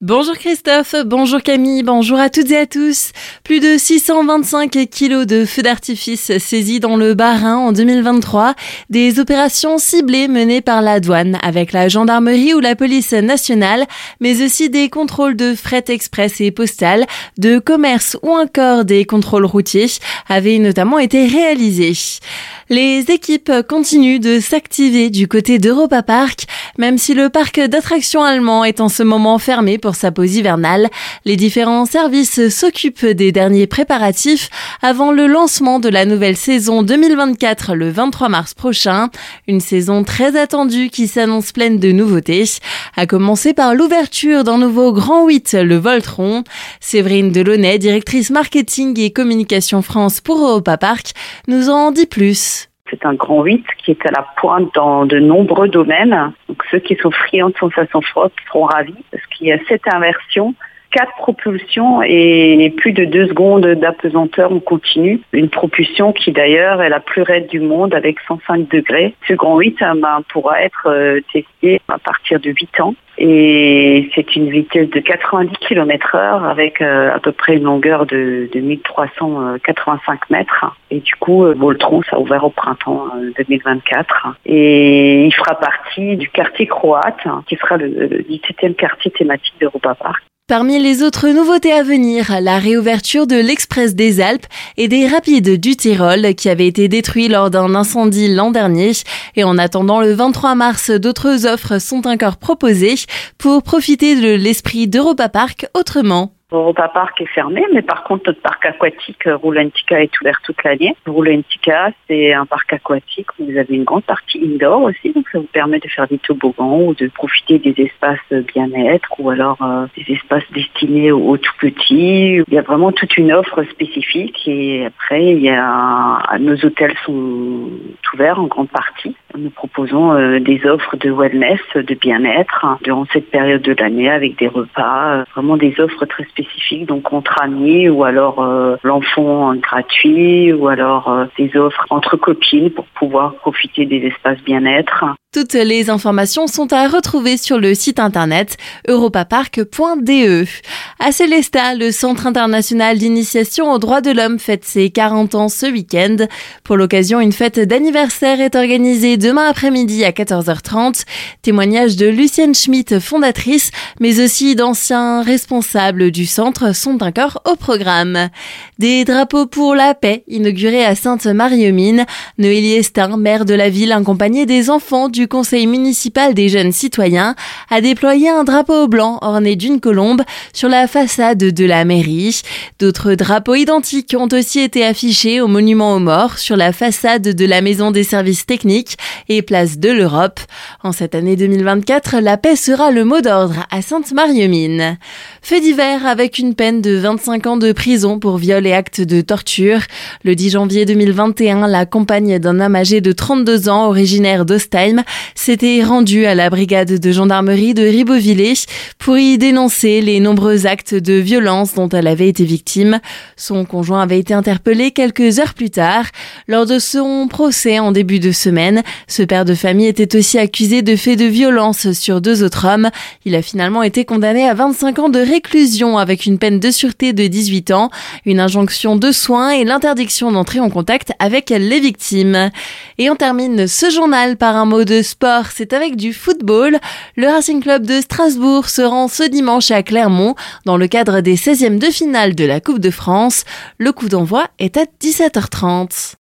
Bonjour Christophe, bonjour Camille, bonjour à toutes et à tous. Plus de 625 kilos de feux d'artifice saisis dans le Bas-Rhin en 2023. Des opérations ciblées menées par la douane avec la gendarmerie ou la police nationale, mais aussi des contrôles de fret express et postal, de commerce ou encore des contrôles routiers avaient notamment été réalisés. Les équipes continuent de s'activer du côté d'Europa Park, même si le parc d'attractions allemand est en ce moment fermé sa pause hivernale. Les différents services s'occupent des derniers préparatifs avant le lancement de la nouvelle saison 2024 le 23 mars prochain. Une saison très attendue qui s'annonce pleine de nouveautés, à commencer par l'ouverture d'un nouveau Grand 8, le Voltron. Séverine Delaunay, directrice marketing et communication France pour Europa Park, nous en dit plus. C'est un grand 8 qui est à la pointe dans de nombreux domaines. Donc ceux qui sont friands de sensation forte seront ravis parce qu'il y a cette inversion quatre propulsions et plus de deux secondes d'apesanteur en continu. Une propulsion qui d'ailleurs est la plus raide du monde avec 105 degrés. Ce grand 8 ben, pourra être euh, testé à partir de 8 ans et c'est une vitesse de 90 km heure avec euh, à peu près une longueur de, de 1385 mètres. Et du coup, euh, Voltron, ça a ouvert au printemps 2024. Et il fera partie du quartier croate, qui sera le, le 17e quartier thématique d'Europa Park. Parmi les autres nouveautés à venir, la réouverture de l'Express des Alpes et des Rapides du Tyrol qui avait été détruit lors d'un incendie l'an dernier. Et en attendant le 23 mars, d'autres offres sont encore proposées pour profiter de l'esprit d'Europa Park autrement. Europa Park est fermé, mais par contre notre parc aquatique euh, Roulantica est ouvert toute l'année. Roulantica, c'est un parc aquatique où vous avez une grande partie indoor aussi, donc ça vous permet de faire des toboggans ou de profiter des espaces bien-être ou alors euh, des espaces destinés aux, tout petits. Il y a vraiment toute une offre spécifique et après il y a nos hôtels sont ouverts en grande partie. Nous proposons euh, des offres de wellness, de bien-être durant cette période de l'année avec des repas, vraiment des offres très spécifiques spécifiques, donc entre amis ou alors euh, l'enfant gratuit ou alors euh, des offres entre copines pour pouvoir profiter des espaces bien-être. Toutes les informations sont à retrouver sur le site internet europapark.de. À Célestat, le Centre international d'initiation aux droits de l'homme fête ses 40 ans ce week-end. Pour l'occasion, une fête d'anniversaire est organisée demain après-midi à 14h30. Témoignage de Lucienne Schmitt, fondatrice, mais aussi d'anciens responsables du centre sont encore au programme. Des drapeaux pour la paix inaugurés à Sainte-Marie-aux-Mines. Noélie Estin, maire de la ville, accompagnée des enfants du conseil municipal des jeunes citoyens a déployé un drapeau blanc orné d'une colombe sur la façade de la mairie. D'autres drapeaux identiques ont aussi été affichés au monument aux morts sur la façade de la maison des services techniques et place de l'Europe. En cette année 2024, la paix sera le mot d'ordre à Sainte-Marie-aux-Mines. Fait divers avec une peine de 25 ans de prison pour viol et acte de torture. Le 10 janvier 2021, la compagne d'un homme âgé de 32 ans originaire d'Ostheim s'était rendu à la brigade de gendarmerie de Ribeauvillé pour y dénoncer les nombreux actes de violence dont elle avait été victime. Son conjoint avait été interpellé quelques heures plus tard. Lors de son procès en début de semaine, ce père de famille était aussi accusé de faits de violence sur deux autres hommes. Il a finalement été condamné à 25 ans de réclusion avec une peine de sûreté de 18 ans, une injonction de soins et l'interdiction d'entrer en contact avec les victimes. Et on termine ce journal par un mot sport, c'est avec du football. Le Racing Club de Strasbourg se rend ce dimanche à Clermont dans le cadre des 16e de finale de la Coupe de France. Le coup d'envoi est à 17h30.